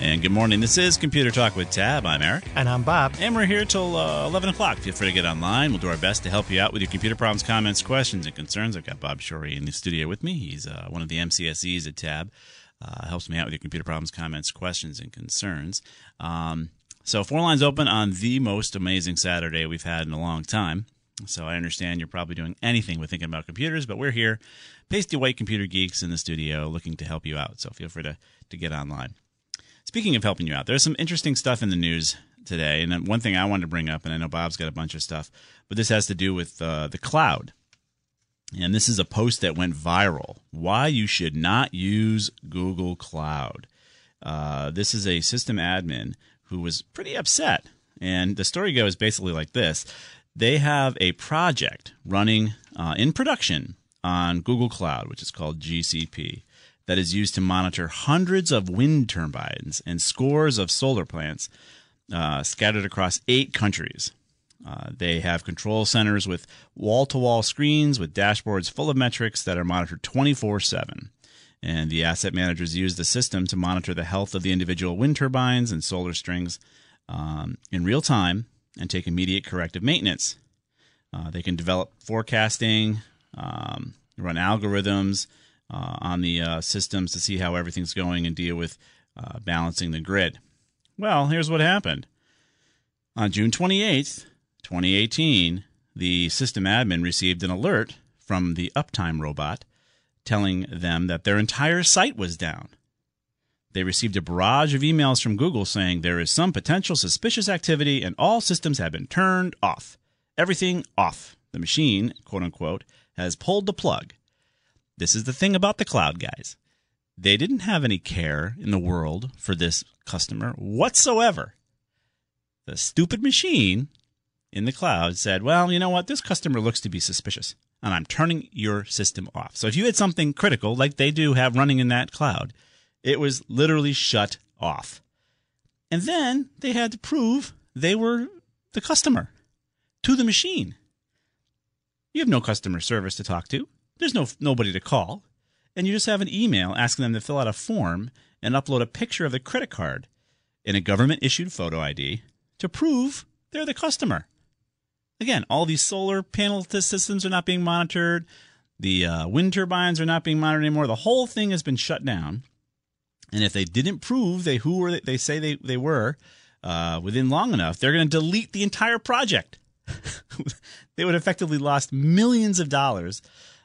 And good morning. This is Computer Talk with Tab. I'm Eric. And I'm Bob. And we're here till uh, 11 o'clock. Feel free to get online. We'll do our best to help you out with your computer problems, comments, questions, and concerns. I've got Bob Shorey in the studio with me. He's uh, one of the MCSEs at Tab. Uh, helps me out with your computer problems, comments, questions, and concerns. Um, so, four lines open on the most amazing Saturday we've had in a long time. So, I understand you're probably doing anything with thinking about computers, but we're here, pasty white computer geeks in the studio, looking to help you out. So, feel free to, to get online. Speaking of helping you out, there's some interesting stuff in the news today. And one thing I wanted to bring up, and I know Bob's got a bunch of stuff, but this has to do with uh, the cloud. And this is a post that went viral. Why you should not use Google Cloud. Uh, this is a system admin who was pretty upset. And the story goes basically like this they have a project running uh, in production on Google Cloud, which is called GCP that is used to monitor hundreds of wind turbines and scores of solar plants uh, scattered across eight countries. Uh, they have control centers with wall to wall screens with dashboards full of metrics that are monitored 24 7. And the asset managers use the system to monitor the health of the individual wind turbines and solar strings um, in real time and take immediate corrective maintenance. Uh, they can develop forecasting, um, run algorithms, uh, on the uh, systems to see how everything's going and deal with uh, balancing the grid. Well, here's what happened. On June 28th, 2018, the system admin received an alert from the Uptime robot telling them that their entire site was down. They received a barrage of emails from Google saying there is some potential suspicious activity and all systems have been turned off. Everything off. The machine, quote unquote, has pulled the plug this is the thing about the cloud guys. They didn't have any care in the world for this customer whatsoever. The stupid machine in the cloud said, well, you know what? This customer looks to be suspicious, and I'm turning your system off. So if you had something critical, like they do have running in that cloud, it was literally shut off. And then they had to prove they were the customer to the machine. You have no customer service to talk to. There's no nobody to call, and you just have an email asking them to fill out a form and upload a picture of the credit card and a government issued photo ID to prove they're the customer. Again, all these solar panel systems are not being monitored. The uh, wind turbines are not being monitored anymore. The whole thing has been shut down. And if they didn't prove they who were they say they, they were uh, within long enough, they're going to delete the entire project. they would effectively lost millions of dollars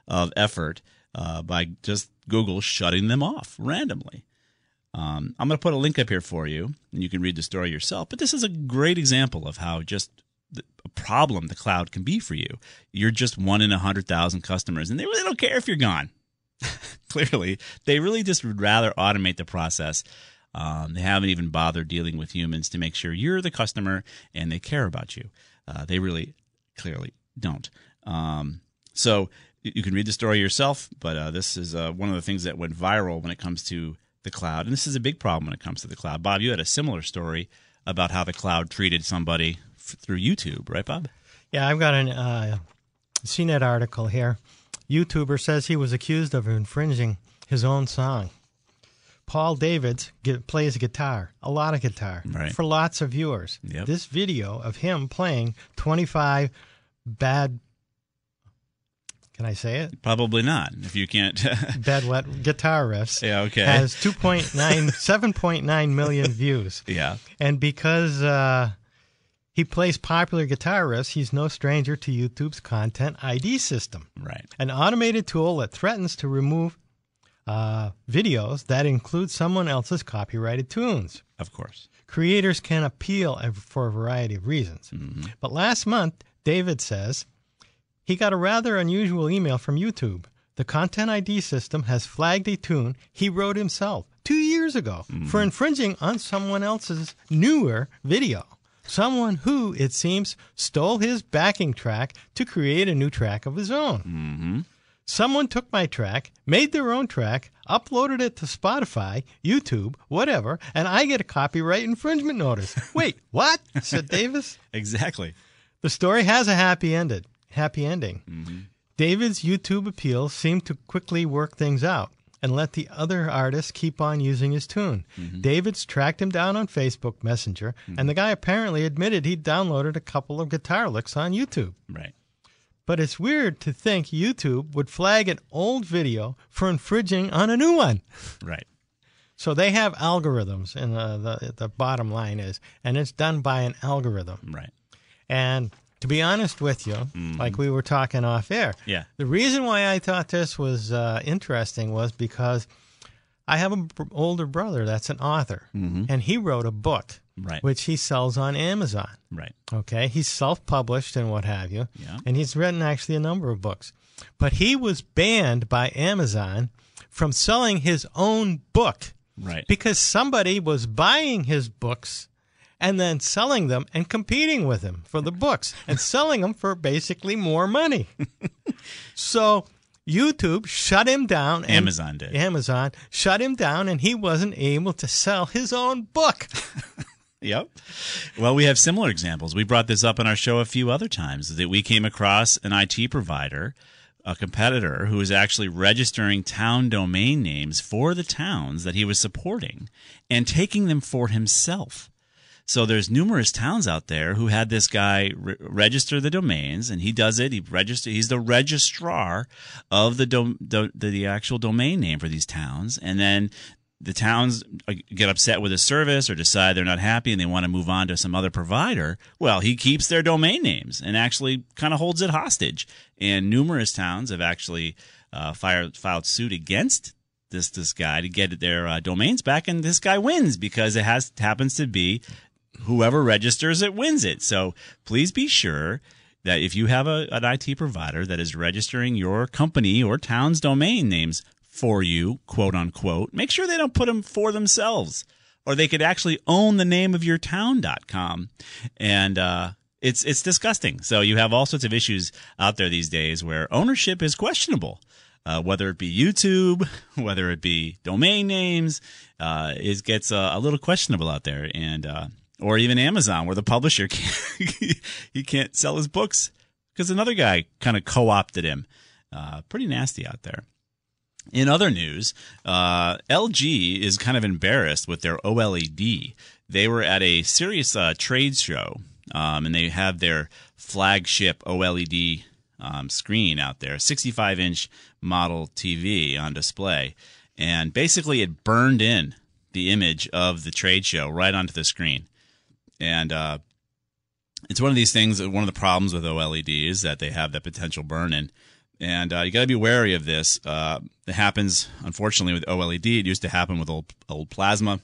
of effort uh, by just Google shutting them off randomly. Um, I'm going to put a link up here for you, and you can read the story yourself. But this is a great example of how just a problem the cloud can be for you. You're just one in a hundred thousand customers, and they really don't care if you're gone. Clearly, they really just would rather automate the process. Um, they haven't even bothered dealing with humans to make sure you're the customer and they care about you. Uh, they really, clearly don't. Um, so you can read the story yourself, but uh, this is uh, one of the things that went viral when it comes to the cloud. And this is a big problem when it comes to the cloud. Bob, you had a similar story about how the cloud treated somebody f- through YouTube, right, Bob? Yeah, I've got a uh, CNET article here. YouTuber says he was accused of infringing his own song. Paul Davids get, plays guitar, a lot of guitar, right. for lots of viewers. Yep. This video of him playing 25 bad can I say it? Probably not. If you can't. Bad wet guitar riffs. Yeah, okay. Has 2.9, 7.9 million views. Yeah. And because uh, he plays popular guitar riffs. He's no stranger to YouTube's Content ID system, Right. an automated tool that threatens to remove uh, videos that include someone else's copyrighted tunes. Of course. Creators can appeal for a variety of reasons. But last month, David says he got a rather unusual email from YouTube. The Content ID system has flagged a tune he wrote himself two years ago for infringing on someone else's newer video. Someone who, it seems, stole his backing track to create a new track of his own. Mm-hmm. Someone took my track, made their own track, uploaded it to Spotify, YouTube, whatever, and I get a copyright infringement notice. Wait, what? said Davis. Exactly. The story has a happy ended, happy ending. Mm-hmm. Davids' YouTube appeal seemed to quickly work things out and let the other artists keep on using his tune. Mm-hmm. Davids tracked him down on Facebook Messenger, mm-hmm. and the guy apparently admitted he'd downloaded a couple of guitar licks on YouTube. Right. But it's weird to think YouTube would flag an old video for infringing on a new one. Right. So they have algorithms, and the, the, the bottom line is, and it's done by an algorithm. Right. And to be honest with you, like we were talking off air, Yeah. the reason why I thought this was uh, interesting was because I have an older brother that's an author, and he wrote a book, Right. which he sells on Amazon. Right. Okay, he's self-published and what have you, Yeah. and he's written actually a number of books. But he was banned by Amazon from selling his own book Right. because somebody was buying his books and then selling them and competing with him for the books and selling them for basically more money. so YouTube shut him down. and- Amazon did. Amazon shut him down, and he wasn't able to sell his own book. Yep. Well, we have similar examples. We brought this up in our show a few other times that we came across an IT provider, a competitor, who was actually registering town domain names for the towns that he was supporting and taking them for himself. So there's numerous towns out there who had this guy re- register the domains, and he does it. He register. He's the registrar of the, dom- the the actual domain name for these towns, and then the towns uh, get upset with the service or decide they're not happy and they want to move on to some other provider. Well, he keeps their domain names and actually kind of holds it hostage. And numerous towns have actually uh, filed suit against this this guy to get their uh, domains back, and this guy wins because it has happens to be whoever registers it wins it. So please be sure that if you have a, an IT provider that is registering your company or town's domain names for you, quote unquote, make sure they don't put them for themselves. Or they could actually own the name of your town.com. And uh, it's it's disgusting. So you have all sorts of issues out there these days where ownership is questionable. Uh, whether it be YouTube, whether it be domain names, uh, it gets uh, a little questionable out there, and uh, or even Amazon, where the publisher can't he can't sell his books because another guy kind of co-opted him. Uh, pretty nasty out there. In other news, uh, LG is kind of embarrassed with their OLED. They were at a serious uh, trade show, um, and they have their flagship OLED um, screen out there, 65 inch model TV on display. And basically, it burned in the image of the trade show right onto the screen. And uh, it's one of these things, one of the problems with OLED is that they have that potential burn in. And uh, you got to be wary of this. Uh, it happens, unfortunately, with OLED. It used to happen with old, old plasma,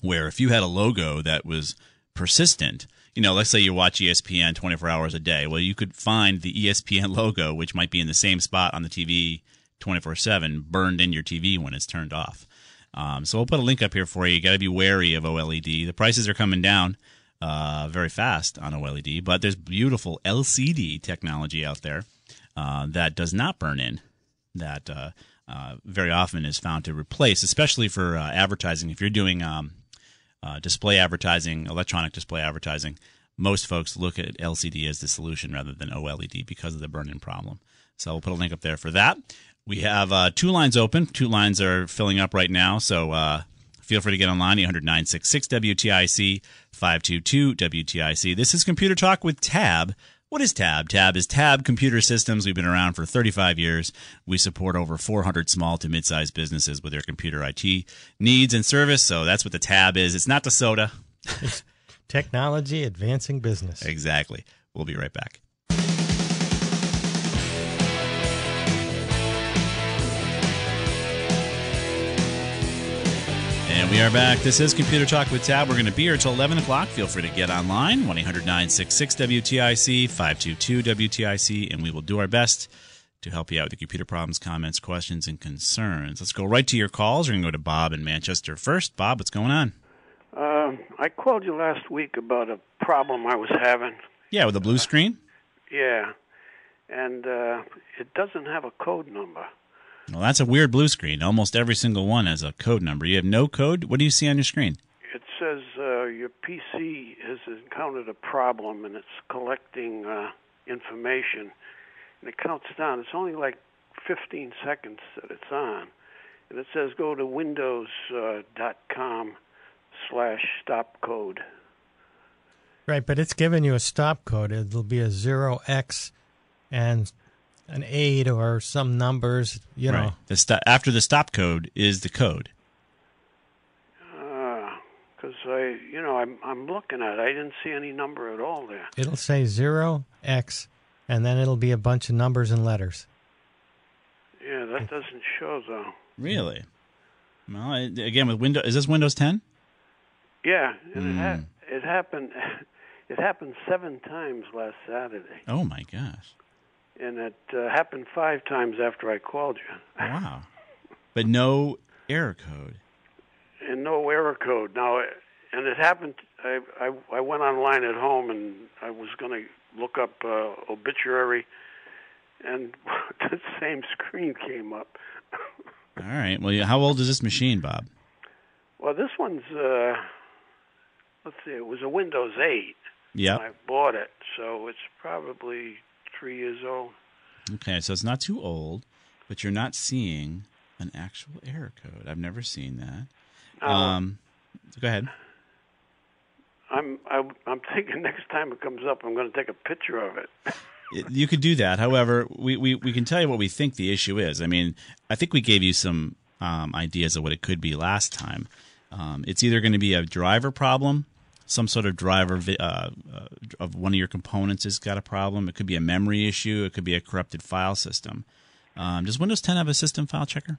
where if you had a logo that was persistent, you know, let's say you watch ESPN 24 hours a day. Well, you could find the ESPN logo, which might be in the same spot on the TV 24 7, burned in your TV when it's turned off. Um, so we'll put a link up here for you. You got to be wary of OLED. The prices are coming down uh, very fast on OLED, but there's beautiful LCD technology out there uh, that does not burn in. That uh, uh, very often is found to replace, especially for uh, advertising. If you're doing um, uh, display advertising, electronic display advertising, most folks look at LCD as the solution rather than OLED because of the burn-in problem. So we'll put a link up there for that. We have uh, two lines open. Two lines are filling up right now. So uh, feel free to get online, 800 966 WTIC 522 WTIC. This is Computer Talk with Tab. What is Tab? Tab is Tab Computer Systems. We've been around for 35 years. We support over 400 small to mid-sized businesses with their computer IT needs and service. So that's what the Tab is. It's not the soda. Technology advancing business. Exactly. We'll be right back. And we are back. This is Computer Talk with Tab. We're going to be here until 11 o'clock. Feel free to get online, 1 800 966 WTIC, 522 WTIC, and we will do our best to help you out with your computer problems, comments, questions, and concerns. Let's go right to your calls. We're going to go to Bob in Manchester first. Bob, what's going on? Uh, I called you last week about a problem I was having. Yeah, with a blue screen? Yeah, and uh, it doesn't have a code number. Well, that's a weird blue screen. Almost every single one has a code number. You have no code? What do you see on your screen? It says uh, your PC has encountered a problem and it's collecting uh, information, and it counts down. It's only like 15 seconds that it's on, and it says go to Windows.com uh, slash stop code. Right, but it's giving you a stop code. It'll be a zero X and an eight or some numbers. You know, Right. The sto- after the stop code is the code. Ah, because I, you know, I'm I'm looking at it. I didn't see any number at all there. it'll say zero X, and then it'll be a bunch of numbers and letters. Yeah, that doesn't show though. Really? Well, it, again, with Windows, is this Windows 10? Yeah, and it, ha- hmm. it happened. It happened seven times last Saturday, Oh my gosh! And it uh, happened five times after I called you. Wow. but no error code. And no error code now. And it happened. I I, I went online at home, and I was going to look up uh, obituary, and the same screen came up. All right. Well, how old is this machine, Bob? well, this one's. Uh, let's see. It was a Windows 8. Yeah. I bought it, so it's probably three years old. Okay, so it's not too old, but you're not seeing an actual error code. I've never seen that. Um, go ahead. I'm I, I'm thinking next time it comes up, I'm going to take a picture of it. It- You could do that. However, we, we, we can tell you what we think the issue is. I mean, I think we gave you some um, ideas of what it could be last time. Um, it's either going to be a driver problem, some sort of driver uh, uh, of one of your components has got a problem. It could be a memory issue. It could be a corrupted file system. Um, does Windows 10 have a system file checker?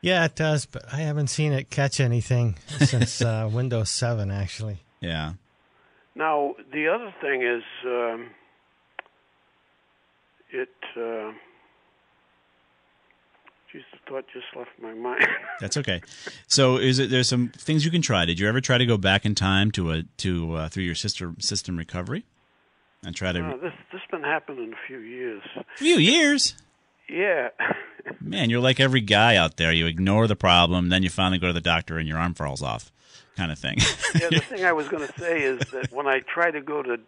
Yeah, it does, but I haven't seen it catch anything since uh, Windows 7, actually. Yeah. Now the other thing is, um, it. Uh, geez, the thought just left my mind. That's okay. So, is it there's some things you can try? Did you ever try to go back in time to a to uh, through your sister system recovery and try to Uh, this this been happening a few years. A few years? Yeah, Man, you're like every guy out there. You ignore the problem, then you finally go to the doctor and your arm falls off, kind of thing. yeah. The thing I was going to say is that when I try to go to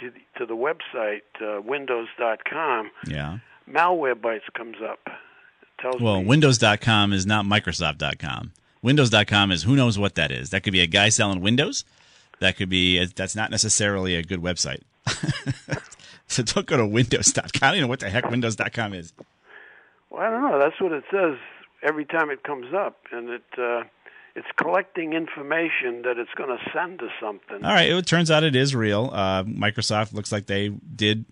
to the, to the website uh, Windows.com, yeah. Malwarebytes comes up. Tells Well, me Windows.com is not Microsoft.com. Windows.com is who knows what that is. That could be a guy selling Windows. That could be that's not necessarily a good website. so don't go to Windows.com. I don't know what the heck Windows.com is. Well, I don't know. That's what it says every time it comes up, and it uh, it's collecting information that it's going to send to something. All right. It turns out it is real. Uh, Microsoft looks like they did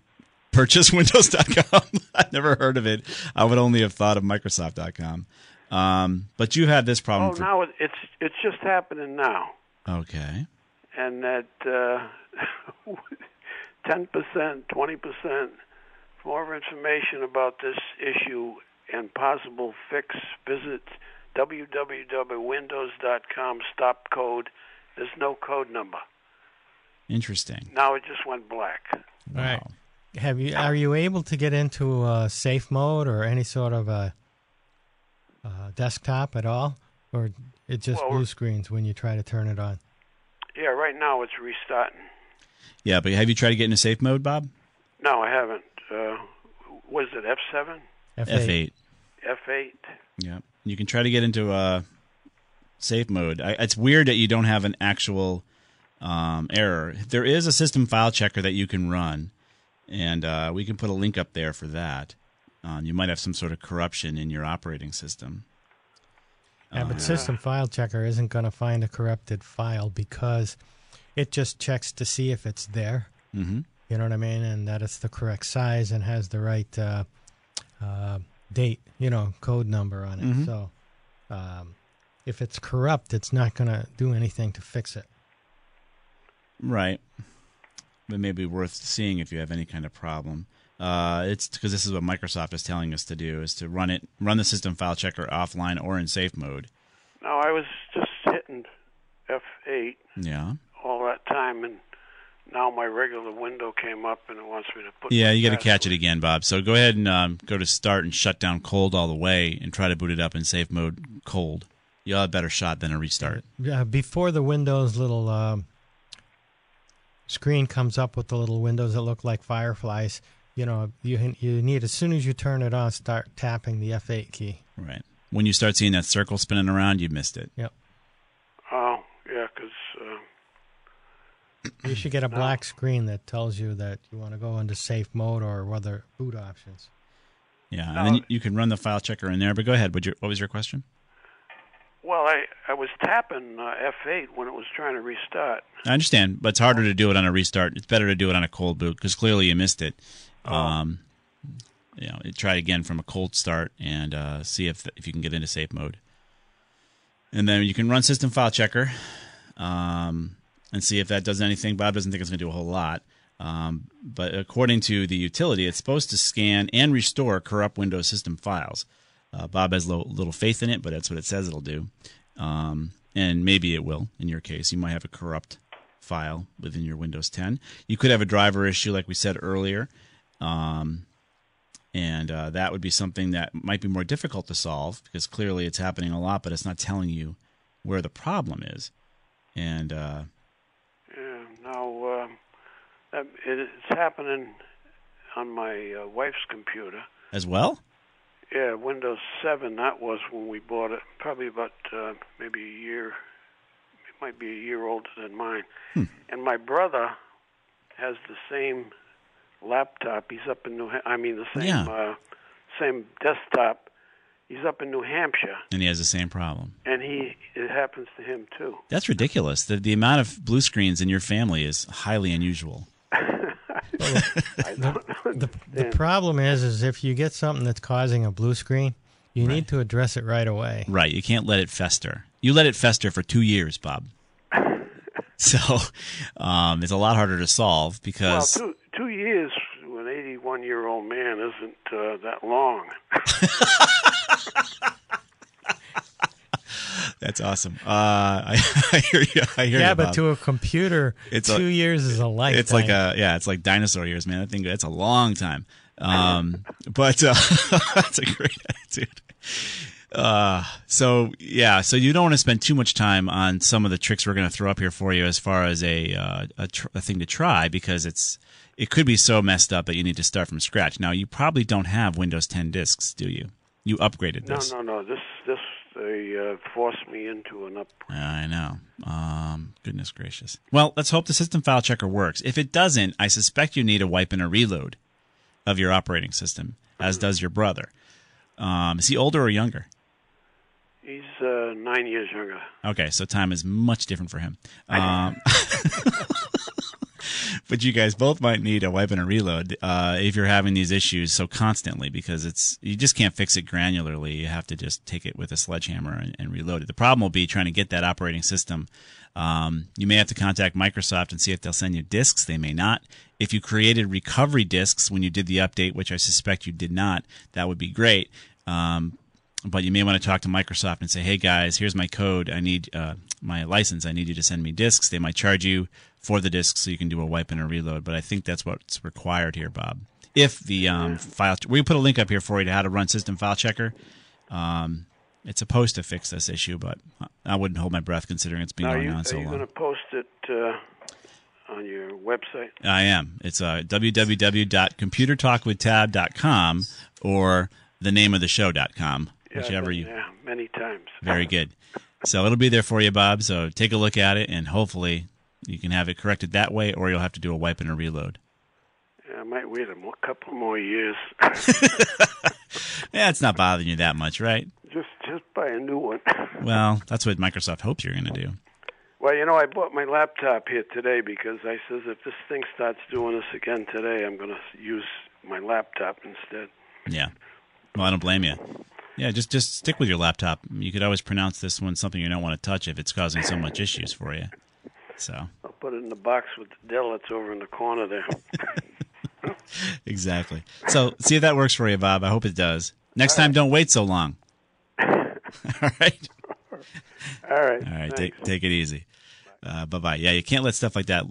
purchase Windows.com. I've never heard of it. I would only have thought of Microsoft.com. Um, but you had this problem. Oh, for- now it's it's just happening now, okay. and that uh, ten percent, twenty percent more information about this issue and possible fix. Visit www.windows.com. Stop code. There's no code number. Interesting. Now it just went black. All right. Wow. Have you are you able to get into uh, safe mode or any sort of a uh, desktop at all, or it just Well, blue screens when you try to turn it on? Yeah, right now it's restarting. Yeah, but have you tried to get into safe mode, Bob? No, I haven't. Uh, was it F7? F8. F8? Yeah. You can try to get into uh, safe mode. I, it's weird that you don't have an actual um, error. There is a system file checker that you can run, and uh, we can put a link up there for that. Um, you might have some sort of corruption in your operating system. Yeah, but System File Checker isn't going to find a corrupted file because It just checks to see if it's there. Mm-hmm. You know what I mean, and that it's the correct size and has the right uh, uh, date. You know, code number on it. Mhm. So, um, if it's corrupt, it's not going to do anything to fix it. Right. But maybe worth seeing if you have any kind of problem. Uh, it's because this is what Microsoft is telling us to do: is to run it, run the system file checker offline or in safe mode. No, I was just hitting F8 Yeah. all that time, and now my regular window came up, and it wants me to put. Yeah, you got to catch it again, Bob. So go ahead and um, go to start and shut down cold all the way, and try to boot it up in safe mode cold. You'll have a better shot than a restart. Yeah, before the Windows little um, screen comes up with the little windows that look like fireflies, you know, you you need as soon as you turn it on, start tapping the F8 key. Right. When you start seeing that circle spinning around, you missed it. Yep. Oh, yeah, because uh, You should get a black screen that tells you that you want to go into safe mode or other boot options. Yeah, and then you- you can run the file checker in there. But go ahead. What, your, what was your question? Well, I I was tapping uh, F8 when it was trying to restart. I understand, but it's harder to do it on a restart. It's better to do it on a cold boot because clearly you missed it. Um, you know, try again from a cold start and uh, see if if you can get into safe mode. And then you can run system file checker um, and see if that does anything. Bob doesn't think it's going to do a whole lot. Um, but according to the utility, it's supposed to scan and restore corrupt Windows system files. Uh, Bob has lo- little faith in it, but that's what it says it'll do. Um, and maybe it will. In your case, you might have a corrupt file within your Windows 10. You could have a driver issue, like we said earlier, um, and uh, that would be something that might be more difficult to solve because clearly it's happening a lot, but it's not telling you where the problem is. And uh, Yeah, now um, it's happening on my uh, wife's computer. as well, Yeah, Windows 7. That was when we bought it. Probably about uh, maybe a year. It might be a year older than mine. And my brother has the same laptop. He's up in New. Ha- I mean, the same Yeah. uh, same desktop. He's up in New Hampshire, and he has the same problem. and he it happens to him too. That's ridiculous. The, the amount of blue screens in your family is highly unusual. I The, the problem is, is if you get something that's causing a blue screen, you need to address it right away. Right. You can't let it fester. You let it fester for two years, Bob. so um, it's a lot harder to solve Well, because two two years to an 81 year old man isn't uh, that long. that's awesome. Uh, I, I hear you. I hear Yeah, you, but Bob. to a computer, It's a- two years is a lifetime. it's like a yeah, it's like dinosaur years, man. I think that's a long time. Um, but uh, that's a great attitude. Uh, so yeah, so you don't want to spend too much time on some of the tricks we're going to throw up here for you as far as a uh, a, tr- a thing to try because it's it could be so messed up that you need to start from scratch. Now you probably don't have Windows 10 disks, do you? You upgraded this? No, no, no. This this they uh, forced me into an up. I know. Um, goodness gracious. Well, let's hope the system file checker works. If it doesn't, I suspect you need a wipe and a reload of your operating system, as does your brother. Um, is he older or younger? He's uh, nine years younger. Okay, so time is much different for him. Um, but you guys both might need a wipe and a reload uh, if you're having these issues so constantly because it's you just can't fix it granularly. You have to just take it with a sledgehammer and, and reload it. The problem will be trying to get that operating system. Um, you may have to contact Microsoft and see if they'll send you disks. They may not. If you created recovery disks when you did the update, which I suspect you did not, that would be great. Um, but you may want to talk to Microsoft and say, "Hey guys, here's my code. I need uh, my license. I need you to send me disks." They might charge you for the disk so you can do a wipe and a reload. But I think that's what's required here, Bob. If the um, file, we put a link up here for you to how to run System File Checker. Um, it's supposed to fix this issue, but I wouldn't hold my breath considering it's been Now, going you, on are so you long. going to post it uh, on your website? I am. It's uh, www.computertalkwithtab.com or the name of the show.com, Yeah, whichever you. there many times. Very good. So it'll be there for you, Bob. So take a look at it, and hopefully you can have it corrected that way, or you'll have to do a wipe and a reload. I might wait a mo- couple more years. Yeah, it's not bothering you that much, right? just just buy a new one. Well, that's what Microsoft hopes you're going to do. Well, you know, I bought my laptop here today because I says if this thing starts doing this again today, I'm going to use my laptop instead. Yeah. Well, I don't blame you. Yeah, just just stick with your laptop. You could always pronounce this one something you don't want to touch if it's causing so much issues for you. So I'll put it in the box with the Dell that's over in the corner there. exactly. So see if that works for you, Bob. I hope it does. Next time, don't wait so long. All right. All right. All right. Take take it easy. Uh, bye bye. Yeah, you can't let stuff like that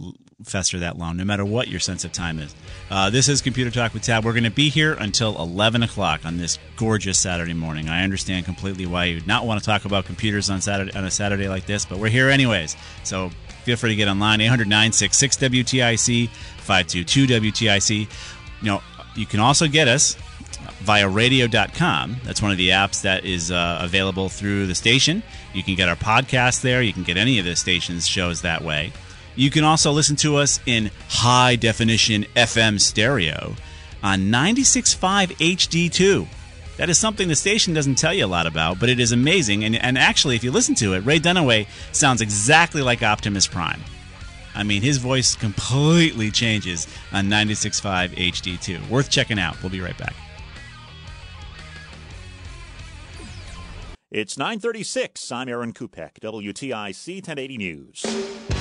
fester that long, no matter what your sense of time is. Uh, this is Computer Talk with Tab. We're going to be here until 11 o'clock on this gorgeous Saturday morning. I understand completely why you'd not want to talk about computers on Saturday on a Saturday like this, but we're here anyways. So feel free to get online 800 966 WTIC 522 WTIC. You know, you can also get us via radio.com. That's one of the apps that is uh, available through the station. You can get our podcast there. You can get any of the station's shows that way. You can also listen to us in high definition FM stereo on 96.5 HD2. That is something the station doesn't tell you a lot about, but it is amazing. And, and actually, if you listen to it, Ray Dunaway sounds exactly like Optimus Prime. I mean, his voice completely changes on 96.5 HD2. Worth checking out. We'll be right back. It's 936. I'm Aaron Kupek, WTIC 1080 News.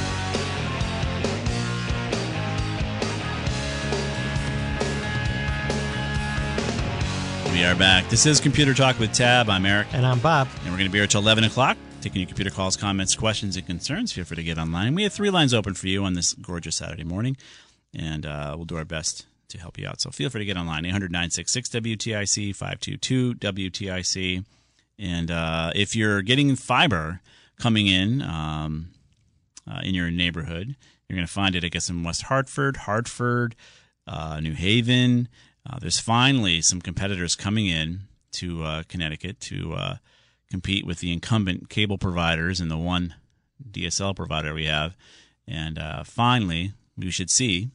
We are back. This is Computer Talk with Tab. I'm Eric, And I'm Bob. and we're going to be here till 11 o'clock, taking your computer calls, comments, questions, and concerns. Feel free to get online. We have three lines open for you on this gorgeous Saturday morning, and uh, we'll do our best to help you out. So feel free to get online, 800 966 WTIC, 522 WTIC. And uh, if you're getting fiber coming in um, uh, in your neighborhood, you're going to find it, I guess, in West Hartford, Hartford, uh, New Haven. Uh, there's finally some competitors coming in to uh, Connecticut to uh, compete with the incumbent cable providers and the one DSL provider we have. And uh, finally, we should see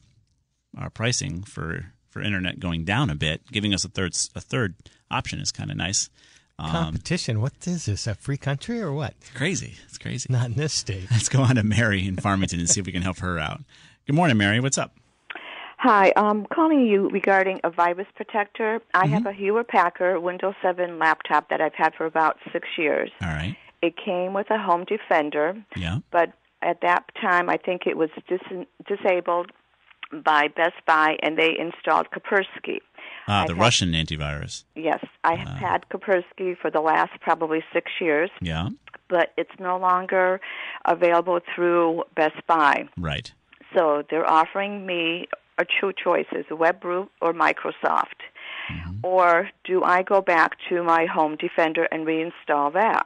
our pricing for, for internet going down a bit, giving us a third a third option is kind of nice. Um, Competition. What is this? A free country or what? crazy, it's crazy. Not in this state. Let's go on to Mary in Farmington and see if we can help her out. Good morning, Mary. What's up? Hi, I'm calling you regarding a virus protector. I have a Hewlett Packard Windows 7 laptop that I've had for about six years. All right. It came with a Home Defender, Yeah. but at that time I think it was dis- disabled by Best Buy, and they installed Kaspersky. Ah, I've the had- Russian antivirus. Yes, I have had Kaspersky for the last probably six years, Yeah. but it's no longer available through Best Buy. Right. So they're offering me a two choices, WebRoot or Microsoft. Or do I go back to my home defender and reinstall that?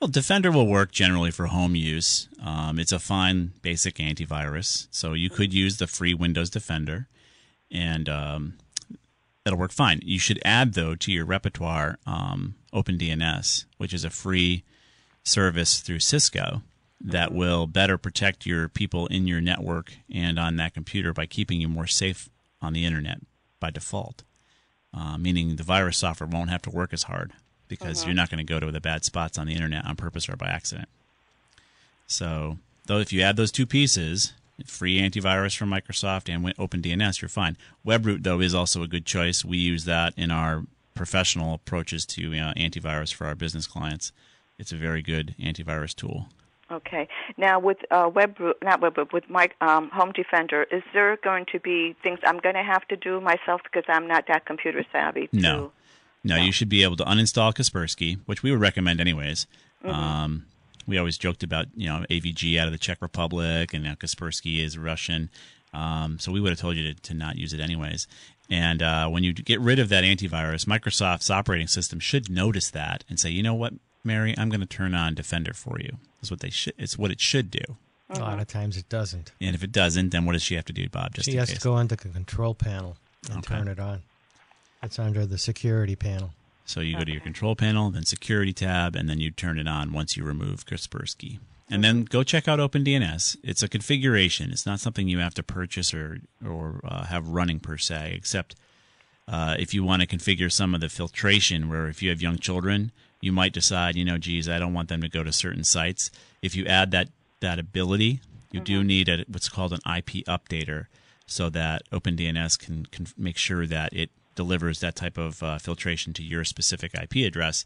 Well, Defender will work generally for home use. Um, it's a fine basic antivirus, so you could use the free Windows Defender, and um, that'll work fine. You should add though to your repertoire um, OpenDNS, which is a free service through Cisco that will better protect your people in your network and on that computer by keeping you more safe on the internet by default. Uh, meaning the virus software won't have to work as hard because you're not going to go to the bad spots on the internet on purpose or by accident. So, though, if you add those two pieces, free antivirus from Microsoft and OpenDNS, you're fine. WebRoot, though, is also a good choice. We use that in our professional approaches to uh, antivirus for our business clients. It's a very good antivirus tool. Okay. Now with uh, WebRoot, not WebRoot, with my um, Home Defender, is there going to be things I'm going to have to do myself because I'm not that computer savvy? To, No. No, you should be able to uninstall Kaspersky, which we would recommend anyways. Um, we always joked about you know AVG out of the Czech Republic, and now Kaspersky is Russian. Um, so we would have told you to, to not use it anyways. And uh, when you get rid of that antivirus, Microsoft's operating system should notice that and say, you know what, Mary, I'm going to turn on Defender for you. That's what they should. It's what it should do. A lot of times it doesn't. And if it doesn't, then what does she have to do, Bob? Just she has case. to go into the control panel and Okay. turn it on. It's under the security panel. So you go to your control panel, then security tab, and then you turn it on once you remove Kaspersky. And then go check out OpenDNS. It's a configuration. It's not something you have to purchase or or uh, have running per se, except uh, if you want to configure some of the filtration. Where if you have young children, you might decide, you know, geez, I don't want them to go to certain sites. If you add that that ability, you do Mm-hmm. need a, what's called an IP updater, so that OpenDNS can, can make sure that it delivers that type of uh, filtration to your specific IP address.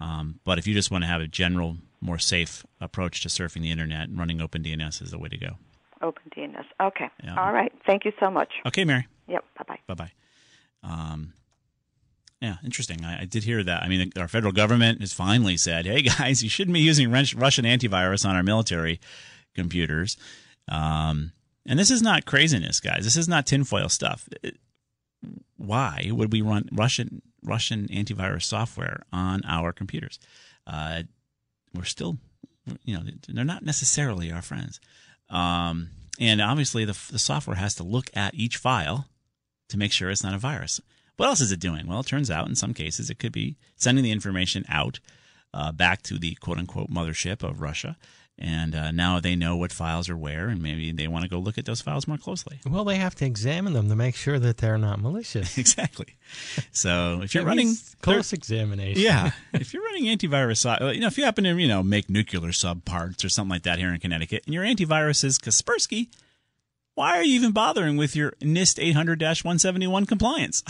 Um, but if you just want to have a general, more safe approach to surfing the internet, and running OpenDNS is the way to go. OpenDNS. Okay. Yeah. All right. Thank you so much. Okay, Mary. Yep. Bye bye. Bye bye. Um, yeah, interesting. I, I did hear that. I mean, our federal government has finally said, "Hey guys, you shouldn't be using Rus- Russian antivirus on our military computers." Um, and this is not craziness, guys. This is not tinfoil stuff. It- why would we run Russian Russian antivirus software on our computers? Uh, we're still, you know, they're not necessarily our friends. Um, and obviously, the, the software has to look at each file to make sure it's not a virus. What else is it doing? Well, it turns out in some cases it could be sending the information out uh, back to the quote unquote mothership of Russia. And uh, now they know what files are where, and maybe they want to go look at those files more closely. Well, they have to examine them to make sure that they're not malicious. exactly. So if you're running close examination. yeah, if you're running antivirus, you know, if you happen to you know make nuclear subparts or something like that here in Connecticut, and your antivirus is Kaspersky, why are you even bothering with your NIST 800-171 compliance?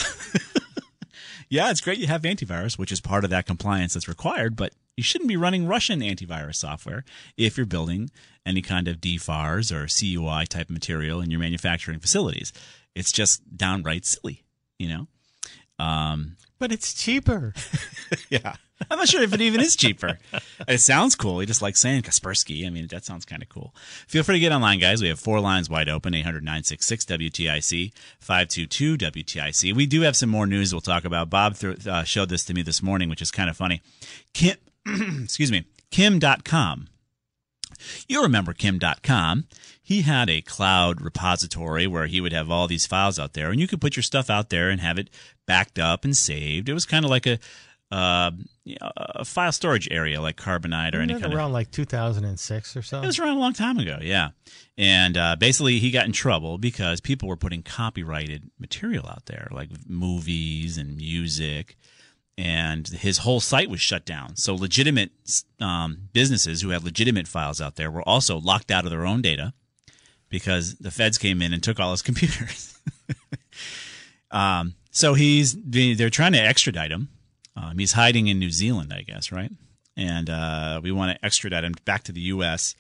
yeah, it's great you have antivirus, which is part of that compliance that's required, but you shouldn't be running Russian antivirus software if you're building any kind of DFARS or CUI type material in your manufacturing facilities. It's just downright silly, you know. Um, But it's cheaper. yeah. I'm not sure if it even is cheaper. it sounds cool. He just likes saying Kaspersky. I mean, that sounds kind of cool. Feel free to get online, guys. We have four lines wide open 800 966 WTIC, 522 WTIC. We do have some more news we'll talk about. Bob th- uh, showed this to me this morning, which is kind of funny. Kim, excuse me, Kim Dotcom. You remember Kim Dotcom. He had a cloud repository where he would have all these files out there, and you could put your stuff out there and have it backed up and saved. It was kind of like a, uh, a file storage area like Carbonite or any Isn't that kind of. around like 2006 or so. It was around a long time ago, yeah. And uh, basically, he got in trouble because people were putting copyrighted material out there, like movies and music, and his whole site was shut down. So legitimate um, businesses who had legitimate files out there were also locked out of their own data because the feds came in and took all his computers. um, so he's they're trying to extradite him. Um, he's hiding in New Zealand, I guess, right? And uh, we want to extradite him back to the U.S.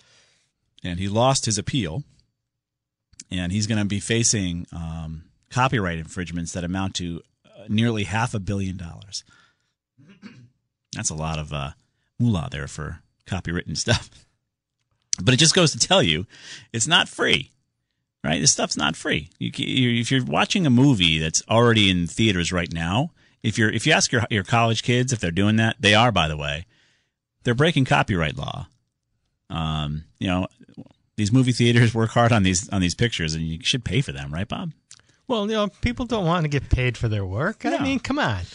And he lost his appeal, and he's going to be facing um, copyright infringements that amount to uh, nearly half a billion dollars. That's a lot of uh, moolah there for copywritten stuff. But it just goes to tell you, it's not free, right? This stuff's not free. You, you, if you're watching a movie that's already in theaters right now, if you're if you ask your your college kids if they're doing that, they are, by the way. They're breaking copyright law. Um, you know, these movie theaters work hard on these on these pictures, and you should pay for them, right, Bob? Well, you know, people don't want to get paid for their work. No. I mean, come on.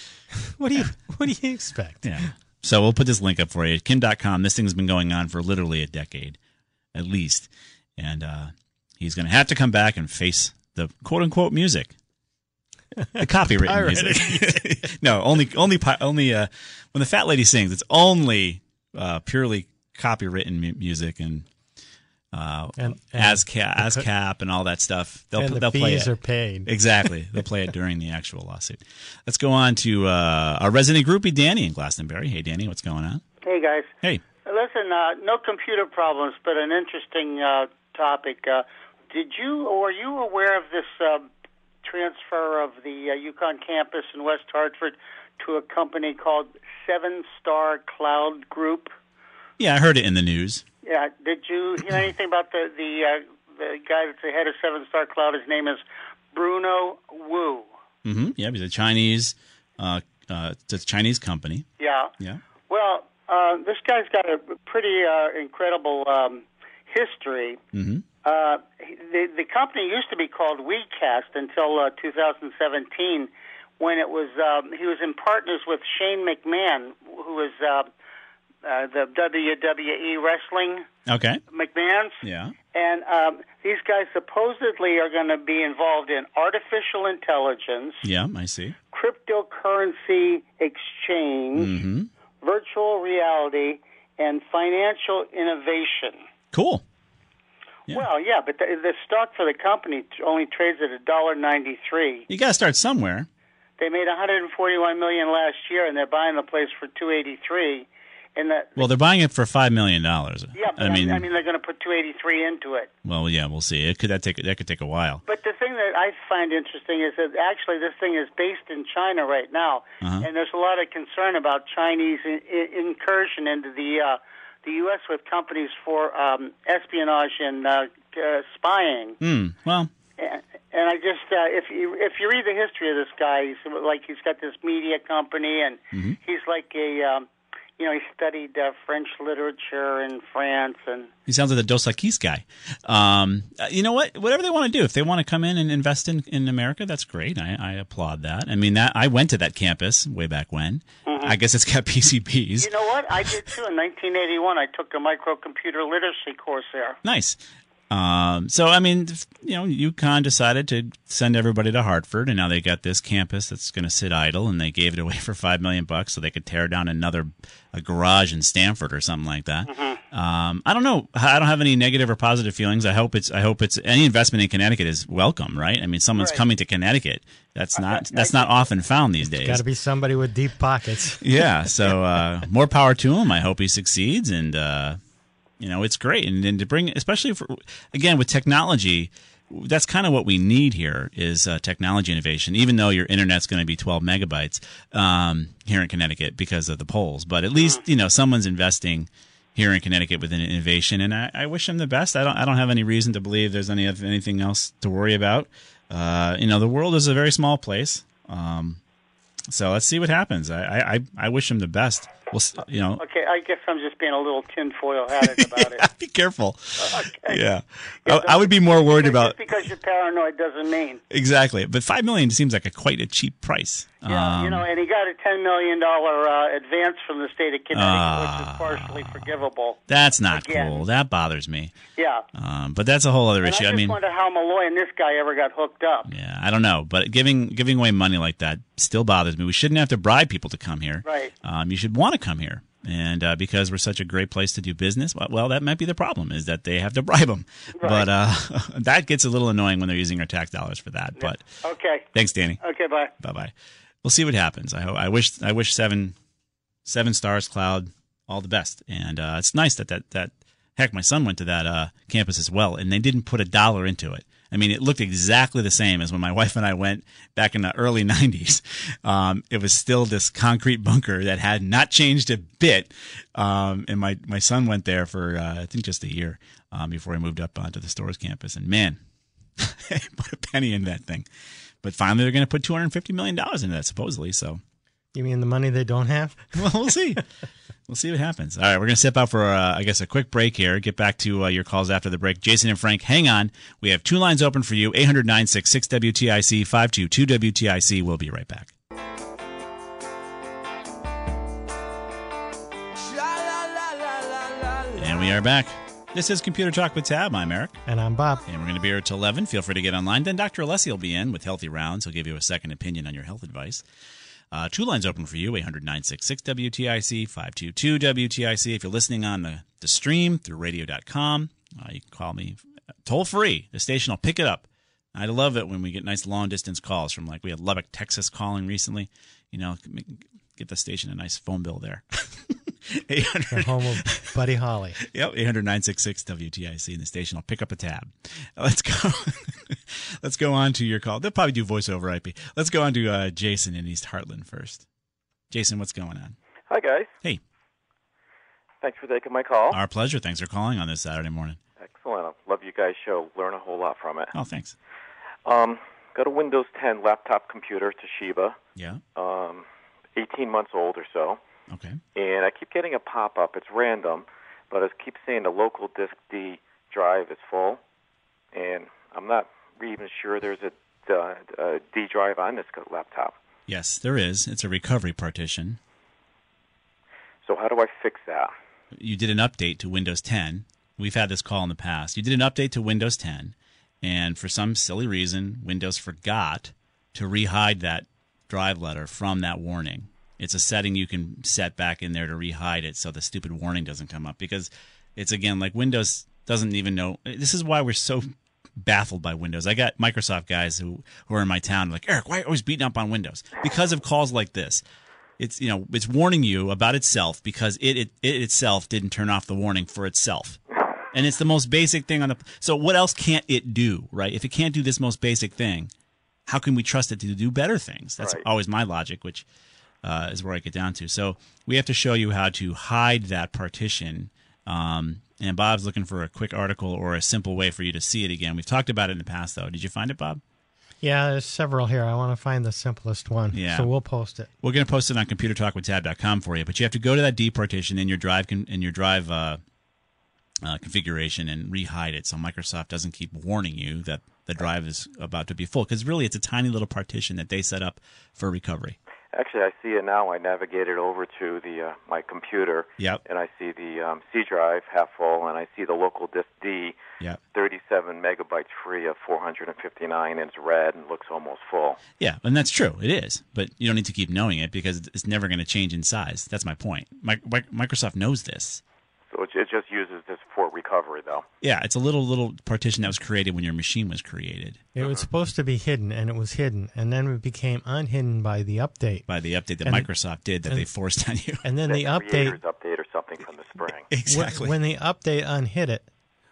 What do you What do you expect? Yeah. So we'll put this link up for you. Kim Dotcom. This thing's been going on for literally a decade, at least. And uh, he's going to have to come back and face the quote unquote music. The copywritten Pirated music. no, only only only uh, when the fat lady sings, it's only uh, purely copywritten mu- music and uh, And- and ASCAP, the co- ASCAP and all that stuff. They'll and the they'll play fees it. are paid. Exactly. They'll play it during the actual lawsuit. Let's go on to uh, our resident groupie, Danny in Glastonbury. Hey, Danny, what's going on? Hey guys, Hey. listen. Uh, no computer problems, but an interesting uh, topic. Uh, did you or were you aware of this uh, transfer of the uh, UConn campus in West Hartford to a company called Seven Star Cloud Group? Yeah, I heard it in the news. Yeah. Did you hear anything about the the uh, the guy that's the head of Seven Star Cloud? His name is Bruno Wu. hmm Yeah, he's a Chinese, uh, uh, it's a Chinese company. Yeah. Yeah. Well, uh, this guy's got a pretty uh, incredible um, history. hmm Uh, the the company used to be called WeCast until uh, 2017, when it was um, he was in partners with Shane McMahon, who was uh, uh, the WWE wrestling Okay. McMahon's, Yeah. and um, these guys supposedly are going to be involved in artificial intelligence, Yeah, I see. cryptocurrency exchange, hmm virtual reality, and financial innovation. Cool. Yeah. Well, yeah, but the, the stock for the company only trades at a dollar ninety three. You got to start somewhere. They made 141 million last year, and they're buying the place for 283. And that, Well, they're buying it for five million dollars. yeah, but I mean, I mean, they're going to put 283 into it. well, yeah, we'll see. It could that take that could take a while. But the thing that I find interesting is that actually this thing is based in China right now, Uh-huh. and there's a lot of concern about Chinese in, in, incursion into the uh, the U.S. with companies for um, espionage and uh, uh, spying. Hmm. Well, And, and I just, uh, if you if you read the history of this guy, he's like he's got this media company, and Mm-hmm. he's like a, um, you know, he studied uh, French literature in France, and he sounds like the Dos Equis guy. Um, uh, you know what? Whatever they want to do, if they want to come in and invest in, in America, that's great. I, I applaud that. I mean, that I went to that campus way back when. I guess it's got PCBs. you know what? I did too. In 1981, I took a microcomputer literacy course there. Nice. Um, so I mean, you know, UConn decided to send everybody to Hartford, and now they got this campus that's going to sit idle, and they gave it away for five million bucks so they could tear down another a garage in Stamford or something like that. Um, I don't know. I don't have any negative or positive feelings. I hope it's. I hope it's any investment in Connecticut is welcome, right? I mean, someone's Right. coming to Connecticut. That's not. That's not often found these days. Got to be somebody with deep pockets. Yeah. So uh, more power to him. I hope he succeeds, and uh, you know it's great. And, and to bring, especially for again with technology, that's kind of what we need here is uh, technology innovation. Even though your internet's going to be 12 megabytes um, here in Connecticut because of the poles, but at least you know someone's investing here in Connecticut with an innovation, and I, I wish him the best. I don't. I don't have any reason to believe there's any anything else to worry about. Uh, you know, the world is a very small place. Um, so let's see what happens. I, I, I wish him the best. We'll, you know, Okay, I guess I'm just being a little tinfoil hatted about it. be careful. Okay. Yeah, I, I would be more worried about Just because you're paranoid doesn't mean. exactly. But five million seems like a quite a cheap price. Yeah, you Um, know, and he got a ten million dollar uh, advance from the state of Connecticut, Ah. which is partially forgivable. that's not Again. cool. That bothers me. Yeah, Um, but that's a whole other and issue. I I, just mean, wonder how Malloy and this guy ever got hooked up. yeah, I don't know. But giving giving away money like that still bothers me. We shouldn't have to bribe people to come here. Right. Um, you should want to come here. And uh, because we're such a great place to do business, well, well, that might be the problem is that they have to bribe them. But uh, that gets a little annoying when they're using our tax dollars for that. But Okay, thanks, Danny. okay, bye. Bye bye. We'll see what happens. I hope. I wish. I wish seven, seven stars cloud all the best. And uh, it's nice that that that heck, my son went to that uh, campus as well, and they didn't put a dollar into it. I mean, it looked exactly the same as when my wife and I went back in the early '90s. Um, it was still this concrete bunker that had not changed a bit. Um, and my my son went there for uh, I think just a year um, before he moved up onto the Storrs campus. And man, put a penny in that thing. But finally, they're going to put two hundred fifty million dollars into that, supposedly. So, You mean the money they don't have? well, we'll see. we'll see what happens. All right, we're going to step out for, uh, I guess, a quick break here. Get back to uh, your calls after the break. Jason and Frank, hang on. We have two lines open for you: 800 966 WTIC 522 WTIC. We'll be right back. And we are back. This is Computer Talk with Tab. I'm Eric. And I'm Bob. And we're going to be here till 11. Feel free to get online. Then Dr. Alessi will be in with Healthy Rounds. He'll give you a second opinion on your health advice. Uh, two lines open for you 800 966 WTIC, 522 WTIC. If you're listening on the, the stream through radio.com, uh, you can call me toll free. The station will pick it up. I love it when we get nice long distance calls from like we had Lubbock, Texas calling recently. You know, get the station a nice phone bill there. 800 The home of Buddy Holly. Yep, 800 966 WTIC, and the station will pick up a tab. Let's go. Let's go on to your call. They'll probably do voiceover IP. Let's go on to uh, Jason in East Hartland first. Jason, what's going on? Hi, guys. Hey, Thanks for taking my call. our pleasure. Thanks for calling on this Saturday morning. Excellent. I love you guys' show. Learn a whole lot from it. Oh, thanks. Um, got a Windows 10 laptop computer, Toshiba, Yeah. um, 18 months old or so, Okay. and I keep getting a pop-up. It's random, but it keeps saying the local disk D drive is full, and I'm not even sure there's a, uh, a D drive on this laptop. Yes, there is. It's a recovery partition. So how do I fix that? You did an update to Windows 10. We've had this call in the past. You did an update to Windows 10, and for some silly reason, Windows forgot to rehide that drive letter from that warning. It's a setting you can set back in there to rehide it so the stupid warning doesn't come up because it's again like Windows doesn't even know. This is why we're so baffled by Windows. I got Microsoft guys who, who are in my town like, Eric, why are you always beating up on Windows? Because of calls like this. It's you know it's warning you about itself because it, it it itself didn't turn off the warning for itself. And it's the most basic thing on the so what else can't it do, right? If it can't do this most basic thing, how can we trust it to do better things? That's Right. always my logic, which uh, is where I get down to. So we have to show you how to hide that partition. Um, and Bob's looking for a quick article or a simple way for you to see it again. We've talked about it in the past, though. Did you find it, Bob? Yeah, there's several here. I want to find the simplest one. Yeah. So we'll post it. We're going to post it on computertalkwithtab.com for you, but you have to go to that D partition in your drive con- in your drive uh, uh, configuration and rehide it, so Microsoft doesn't keep warning you that the drive is about to be full. Because really, it's a tiny little partition that they set up for recovery. Actually, I see it now. I navigated over to the uh, my computer, Yep. and I see the um, C drive half full, and I see the local disk D, Yep. 37 megabytes free of 459, and it's red and looks almost full. Yeah, and that's true. It is, but you don't need to keep knowing it because it's never going to change in size. That's my point. Mi- Mi- Microsoft knows this. So it, it just uses this for recovery, though. Yeah, it's a little little partition that was created when your machine was created It was uh-huh. supposed to be hidden, and it was hidden, and then it became unhidden by the update. by the update that And- Microsoft did that and- they forced on you. And then the update, update or something from the spring. when, exactly. when the update unhid it,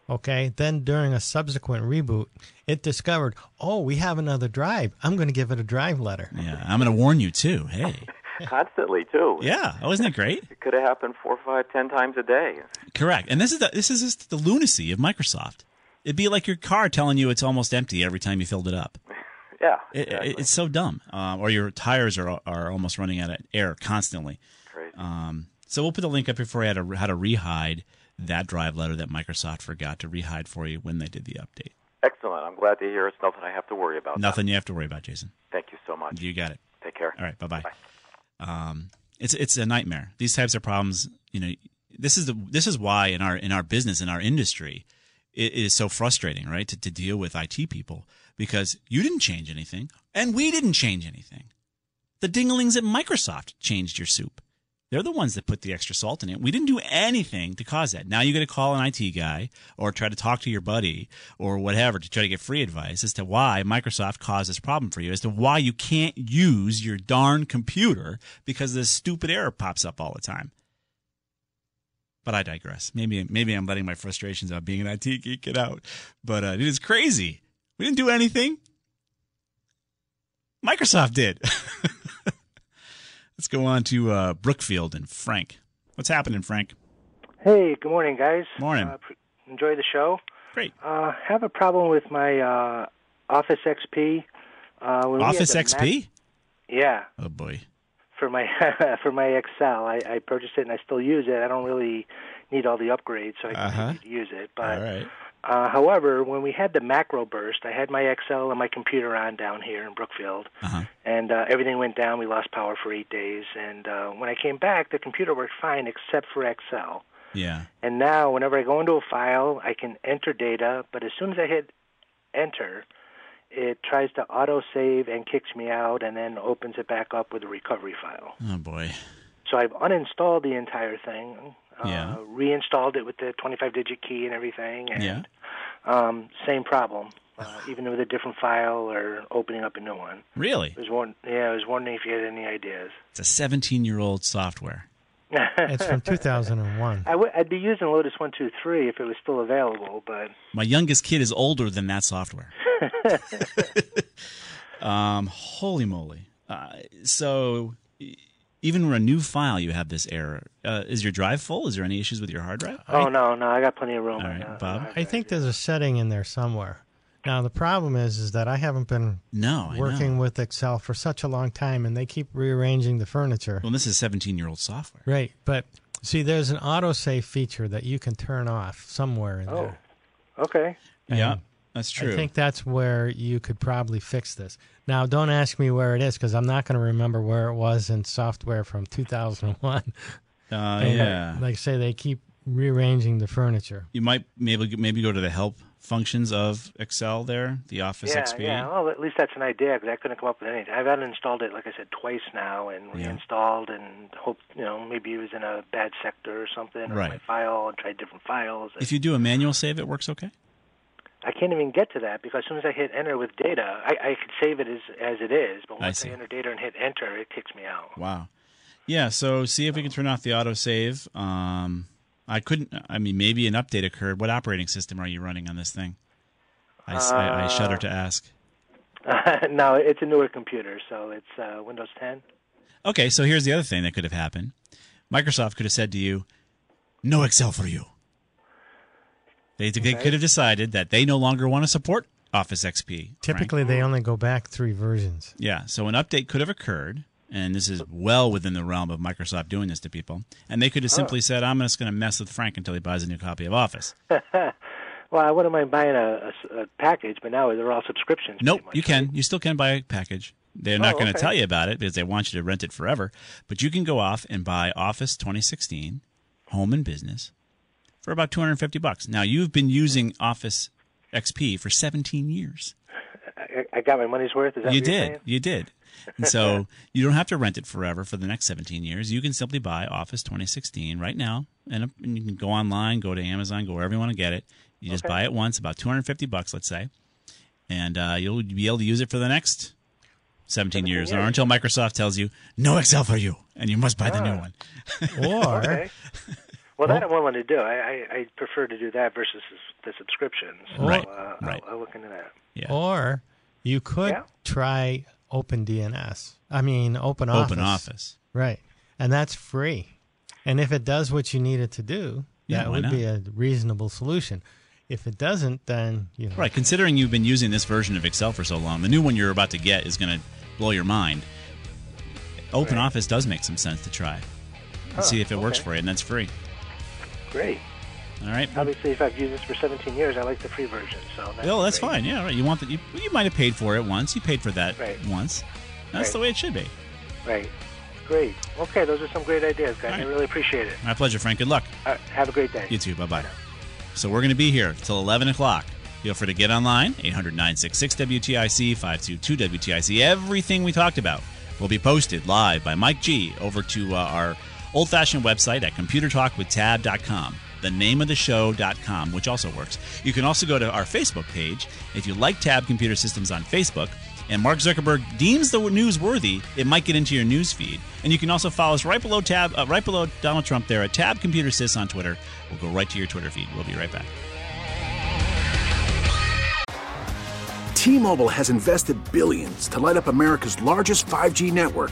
okay, then during a subsequent reboot, it discovered, oh, we have another drive. I'm going to give it a drive letter. yeah, I'm going to warn you too. Hey, Constantly, too. yeah, oh, isn't it great? It could have happened four, five, ten times a day. Correct. And this is the, this is just the lunacy of Microsoft. It'd be like your car telling you it's almost empty every time you filled it up. Yeah, exactly. it- it's so dumb. Um, or your tires are are almost running out of air constantly. crazy. Um, so we'll put the link up here for you how to, how to rehide that drive letter that Microsoft forgot to rehide for you when they did the update. Excellent. I'm glad to hear it's nothing I have to worry about. now. Nothing you have to worry about, Jason. Thank you so much. You got it. Take care. All right, bye bye. Um, it's it's a nightmare. These types of problems, you know, this is the this is why in our in our business in our industry, it is so frustrating, right? To to deal with IT people because you didn't change anything and we didn't change anything. The dinglings at Microsoft changed your soup. They're the ones that put the extra salt in it. We didn't do anything to cause that. Now you got to call an IT guy or try to talk to your buddy or whatever to try to get free advice as to why Microsoft caused this problem for you, as to why you can't use your darn computer because this stupid error pops up all the time. But I digress. Maybe maybe I'm letting my frustrations about being an IT geek get out. But uh, it is crazy. We didn't do anything. Microsoft did. Let's go on to uh, Brookfield and Frank. What's happening, Frank? Hey, good morning, guys. Morning. Uh, enjoy the show. Great. Uh, have a problem with my uh, Office XP. Uh, Office XP? Mac- yeah, Oh boy. for my for my Excel, I, I purchased it and I still use it. I don't really need all the upgrades, so I Uh-huh. use it. But All right. Uh, however, when we had the macro burst, I had my Excel and my computer on down here in Brookfield, Uh-huh. and uh, everything went down. We lost power for eight days, and uh, when I came back, the computer worked fine except for Excel. Yeah. And now, whenever I go into a file, I can enter data, but as soon as I hit enter, it tries to auto save and kicks me out and then opens it back up with a recovery file. Oh boy. So I've uninstalled the entire thing, uh, Yeah. reinstalled it with the 25 digit key and everything, and Yeah. um, same problem. Uh, even with a different file or opening up a new one. Really? I was won- yeah, I was wondering if you had any ideas. It's a 17 year old software. It's from 2001. I w- I'd be using Lotus 123 if it was still available, but My youngest kid is older than that software. um, holy moly. Uh, so even with a new file, you have this error. Uh, is your drive full? Is there any issues with your hard drive? oh no, no, I got plenty of room. All right right, now. Bob. I think there's a setting in there somewhere. Now the problem is, is that I haven't been No, working with Excel for such a long time, and they keep rearranging the furniture. Well, this is 17 year old software. Right, but see, there's an autosave feature that you can turn off somewhere in Oh, there. okay. Yeah, And that's true. I think that's where you could probably fix this. Now, don't ask me where it is because I'm not going to remember where it was in software from 2001. uh, And, yeah. Like say, they keep rearranging the furniture. you might maybe maybe go to the help functions of Excel there, the Office yeah, XP? yeah. Well, at least that's an idea because I couldn't come up with anything. I've uninstalled it, like I said, twice now, and Yeah. reinstalled, and hope you know maybe it was in a bad sector or something, or Right. my file, and tried different files. If you do a manual save, it works okay. I can't even get to that because as soon as I hit enter with data, I, I could save it as as it is, but I once I, see. enter data and hit enter, it kicks me out. Wow. Yeah, so see if we can turn off the autosave. Um, I couldn't. I mean, maybe an update occurred. What operating system are you running on this thing? I shudder Uh, to ask. no, it's a newer computer, so it's uh, Windows 10. Okay, so here's the other thing that could have happened. Microsoft could have said to you, "No Excel for you." They, they could have decided that they no longer want to support Office XP. Typically, they only go back three versions. Yeah, so an update could have occurred, and this is well within the realm of Microsoft doing this to people. And they could have simply said, "I'm just going to mess with Frank until he buys a new copy of Office." well, I wouldn't mind buying a, a- a package, but now they're all subscriptions. Nope, you can. You still can buy a package. They're not Oh, going to okay. tell you about it because they want you to rent it forever. But you can go off and buy Office 2016, Home and Business, for about 250 bucks. Now you've been using Office XP for 17 years. I, I got my money's worth. Is that you what you're did. saying? You did. And so you don't have to rent it forever for the next 17 years. You can simply buy Office 2016 right now, and, and you can go online, go to Amazon, go wherever you want to get it. You just Okay. buy it once, about 250 bucks, let's say, and uh, you'll be able to use it for the next 17 years, or until Microsoft tells you no Excel for you, and you must buy the new Ah. one. Or Okay. Well, that I'm willing to do. I, I, I prefer to do that versus the subscriptions. So, Right, Uh, right. I'll, I'll look into that. Yeah. or you could Yeah. try OpenDNS. I mean, Open Office. Open Office. Right. And that's free. And if it does what you need it to do, Yeah, that would not? be a reasonable solution. If it doesn't, then you know. Right. Considering you've been using this version of Excel for so long, the new one you're about to get is going to blow your mind. Open Right. Office does make some sense to try. And see if it works for you, and that's free. Great. All right. Obviously, if I've used this for 17 years, I like the free version. So that's Well, that's great. fine. Yeah, right. You want that? You, you might have paid for it once. You paid for that Right. once. That's Right. the way it should be. Right. Great. Okay, those are some great ideas, guys. Right. I really appreciate it. My pleasure, Frank. Good luck. Have a great day. You too. Bye bye. So we're going to be here till 11 o'clock. Feel free to get online, 800 966 WTIC, 522 WTIC. Everything we talked about will be posted live by Mike G over to uh, our old fashioned website at computertalkwithtab.com. The name of the show.com, which also works. You can also go to our Facebook page. If you like Tab Computer Systems on Facebook, and Mark Zuckerberg deems the news worthy, it might get into your news feed. And you can also follow us right below Tab, uh, right below Donald Trump there at Tab Computer Sys on Twitter. We'll go right to your Twitter feed. We'll be right back. T-Mobile has invested billions to light up America's largest 5G network